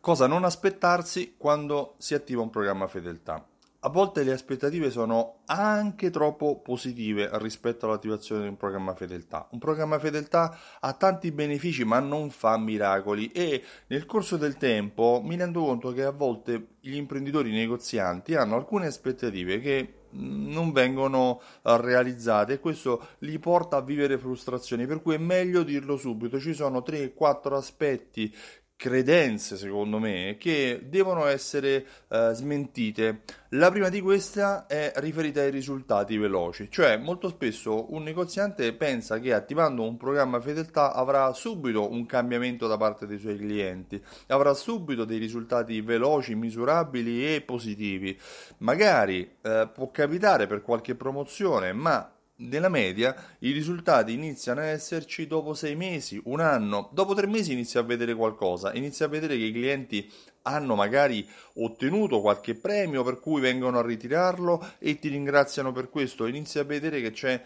Cosa non aspettarsi quando si attiva un programma fedeltà? A volte le aspettative sono anche troppo positive rispetto all'attivazione di un programma fedeltà. Un programma fedeltà ha tanti benefici ma non fa miracoli e nel corso del tempo mi rendo conto che a volte gli imprenditori negozianti hanno alcune aspettative che non vengono realizzate e questo li porta a vivere frustrazioni per cui è meglio dirlo subito ci sono 3-4 aspetti credenze, secondo me, che devono essere eh, smentite. La prima di queste è riferita ai risultati veloci, cioè molto spesso un negoziante pensa che attivando un programma fedeltà avrà subito un cambiamento da parte dei suoi clienti, avrà subito dei risultati veloci, misurabili e positivi. Magari eh, può capitare per qualche promozione, ma nella media i risultati iniziano a esserci dopo sei mesi, un anno, dopo tre mesi inizia a vedere qualcosa, inizia a vedere che i clienti hanno magari ottenuto qualche premio per cui vengono a ritirarlo e ti ringraziano per questo, inizia a vedere che c'è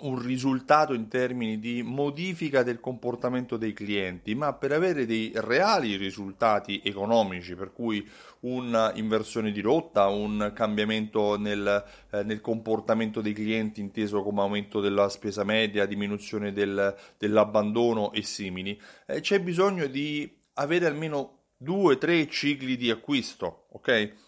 un risultato in termini di modifica del comportamento dei clienti, ma per avere dei reali risultati economici, per cui un'inversione di rotta, un cambiamento nel, eh, nel, comportamento dei clienti inteso come aumento della spesa media, diminuzione del, dell'abbandono e simili, eh, c'è bisogno di avere almeno due o tre cicli di acquisto, ok?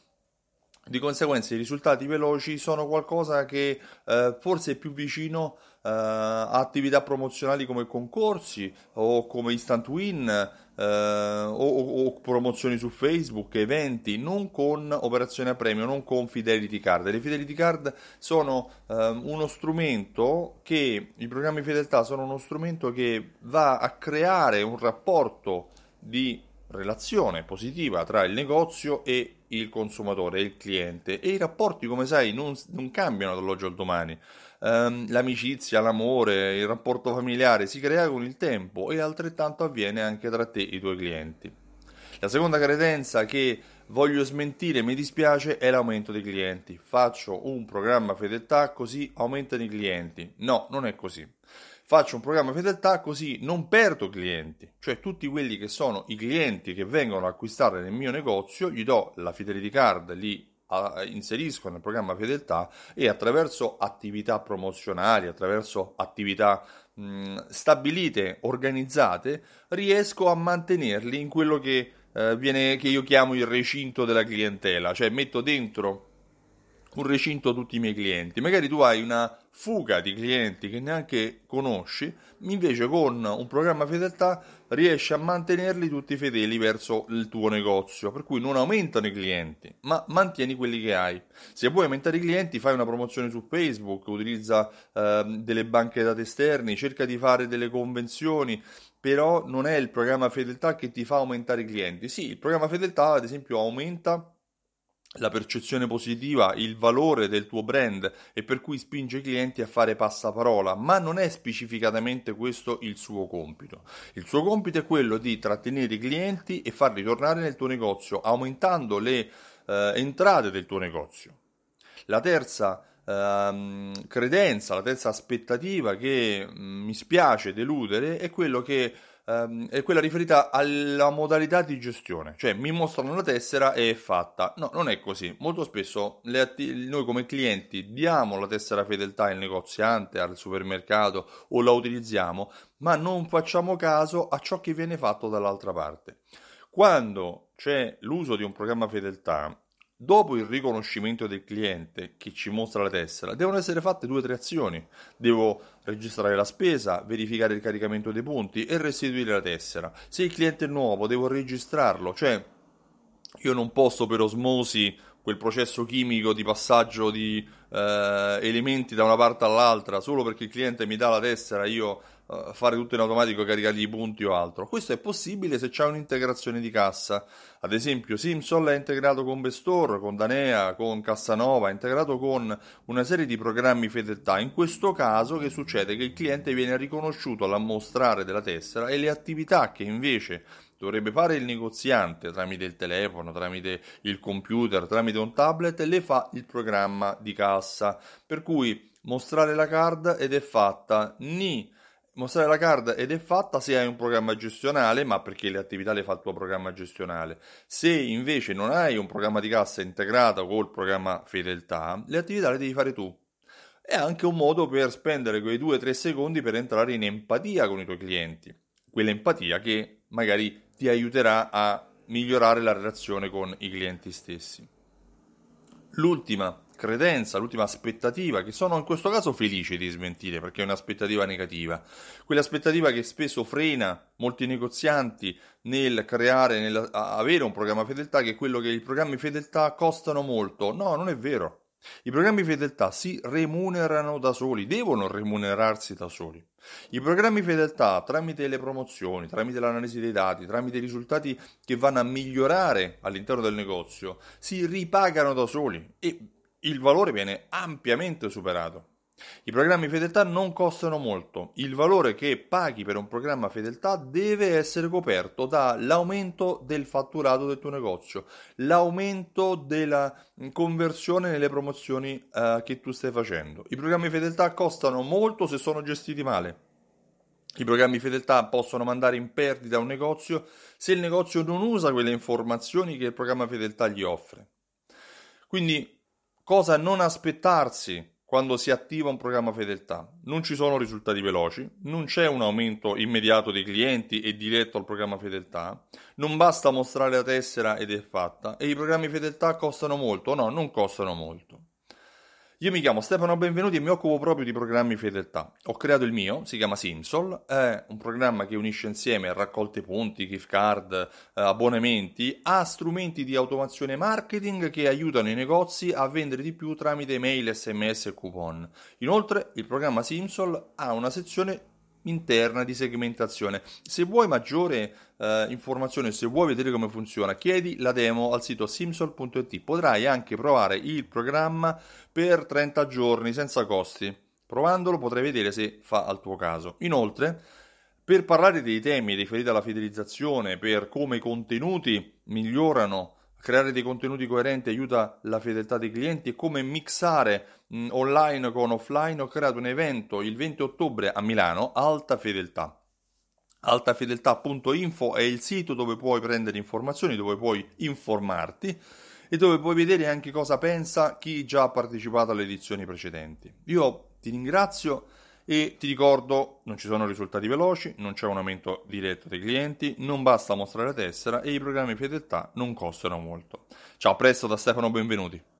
Di conseguenza i risultati veloci sono qualcosa che eh, forse è più vicino eh, a attività promozionali come concorsi o come instant win eh, o, o, promozioni su Facebook, eventi, non con operazioni a premio, non con Fidelity Card. Le Fidelity Card sono eh, uno strumento che, i programmi fedeltà sono uno strumento che va a creare un rapporto di relazione positiva tra il negozio e il consumatore, il cliente e i rapporti come sai non, non cambiano dall'oggi al domani. Um, l'amicizia, l'amore, il rapporto familiare si crea con il tempo e altrettanto avviene anche tra te e i tuoi clienti. La seconda credenza che voglio smentire, mi dispiace, è l'aumento dei clienti. Faccio un programma fedeltà così aumentano i clienti. No, non è così faccio un programma fedeltà così non perdo clienti, cioè tutti quelli che sono i clienti che vengono a acquistare nel mio negozio, gli do la fidelity card, li inserisco nel programma fedeltà e attraverso attività promozionali, attraverso attività mh, stabilite, organizzate, riesco a mantenerli in quello che, uh, viene, che io chiamo il recinto della clientela, cioè metto dentro un recinto tutti i miei clienti. Magari tu hai una fuga di clienti che neanche conosci, invece con un programma fedeltà riesci a mantenerli tutti fedeli verso il tuo negozio, per cui non aumentano i clienti, ma mantieni quelli che hai. Se vuoi aumentare i clienti, fai una promozione su Facebook, utilizza eh, delle banche dati esterni, cerca di fare delle convenzioni, però non è il programma fedeltà che ti fa aumentare i clienti. Sì, il programma fedeltà, ad esempio, aumenta la percezione positiva, il valore del tuo brand e per cui spinge i clienti a fare passaparola, ma non è specificatamente questo il suo compito. Il suo compito è quello di trattenere i clienti e farli tornare nel tuo negozio, aumentando le eh, entrate del tuo negozio. La terza ehm, credenza, la terza aspettativa che mh, mm, mi spiace deludere è quello che ehm, è quella riferita alla modalità di gestione, cioè mi mostrano la tessera e è fatta. No, non è così. Molto spesso atti- noi come clienti diamo la tessera fedeltà al negoziante, al supermercato o la utilizziamo, ma non facciamo caso a ciò che viene fatto dall'altra parte. Quando c'è l'uso di un programma fedeltà, Dopo il riconoscimento del cliente che ci mostra la tessera, devono essere fatte due o tre azioni. Devo registrare la spesa, verificare il caricamento dei punti e restituire la tessera. Se il cliente è nuovo, devo registrarlo, cioè io non posso per osmosi quel processo chimico di passaggio di eh, elementi da una parte all'altra solo perché il cliente mi dà la tessera io eh, fare tutto in automatico caricargli i punti o altro. Questo è possibile se c'è un'integrazione di cassa. Ad esempio Simsol è integrato con Bestore, con Danea, con Cassanova è integrato con una serie di programmi fedeltà. In questo caso che succede? Che il cliente viene riconosciuto all'ammostrare della tessera e le attività che invece dovrebbe fare il negoziante tramite il telefono, tramite il computer, tramite un tablet, le fa il programma di cassa. Per cui mostrare la card ed è fatta ni mostrare la card ed è fatta se hai un programma gestionale, ma perché le attività le fa il tuo programma gestionale. Se invece non hai un programma di cassa integrato col programma fedeltà, le attività le devi fare tu. È anche un modo per spendere quei 2-3 secondi per entrare in empatia con i tuoi clienti. Quell'empatia che magari ti aiuterà a migliorare la relazione con i clienti stessi. L'ultima credenza, l'ultima aspettativa, che sono in questo caso felice di smentire perché è un'aspettativa negativa, quell'aspettativa che spesso frena molti negozianti nel creare, nel avere un programma fedeltà, che è quello che i programmi fedeltà costano molto. No, non è vero. I programmi fedeltà si remunerano da soli, devono remunerarsi da soli. I programmi fedeltà, tramite le promozioni, tramite l'analisi dei dati, tramite i risultati che vanno a migliorare all'interno del negozio, si ripagano da soli e il valore viene ampiamente superato. I programmi fedeltà non costano molto, il valore che paghi per un programma fedeltà deve essere coperto dall'aumento del fatturato del tuo negozio, l'aumento della conversione nelle promozioni uh, che tu stai facendo. I programmi fedeltà costano molto se sono gestiti male. I programmi fedeltà possono mandare in perdita un negozio se il negozio non usa quelle informazioni che il programma fedeltà gli offre. Quindi cosa non aspettarsi quando si attiva un programma fedeltà. Non ci sono risultati veloci, non c'è un aumento immediato dei clienti e diretto al programma fedeltà, non basta mostrare la tessera ed è fatta e i programmi fedeltà costano molto, no, non costano molto. Io mi chiamo Stefano Benvenuti e mi occupo proprio di programmi fedeltà. Ho creato il mio, si chiama Simsol, è un programma che unisce insieme raccolte punti, gift card, eh, abbonamenti a strumenti di automazione marketing che aiutano i negozi a vendere di più tramite mail, sms e coupon. Inoltre il programma Simsol ha una sezione interna di segmentazione. Se vuoi maggiore eh, informazione, se vuoi vedere come funziona, chiedi la demo al sito simsol.it. Potrai anche provare il programma per 30 giorni senza costi. Provandolo potrai vedere se fa al tuo caso. Inoltre, per parlare dei temi riferiti alla fidelizzazione, per come i contenuti migliorano creare dei contenuti coerenti aiuta la fedeltà dei clienti e come mixare mh, online con offline. Ho creato un evento il 20 ottobre a Milano, Alta Fedeltà. Altafedeltà.info è il sito dove puoi prendere informazioni, dove puoi informarti e dove puoi vedere anche cosa pensa chi già ha partecipato alle edizioni precedenti. Io ti ringrazio e ti ricordo, non ci sono risultati veloci, non c'è un aumento diretto dei clienti, non basta mostrare la tessera e i programmi fedeltà non costano molto. Ciao, a presto da Stefano Benvenuti.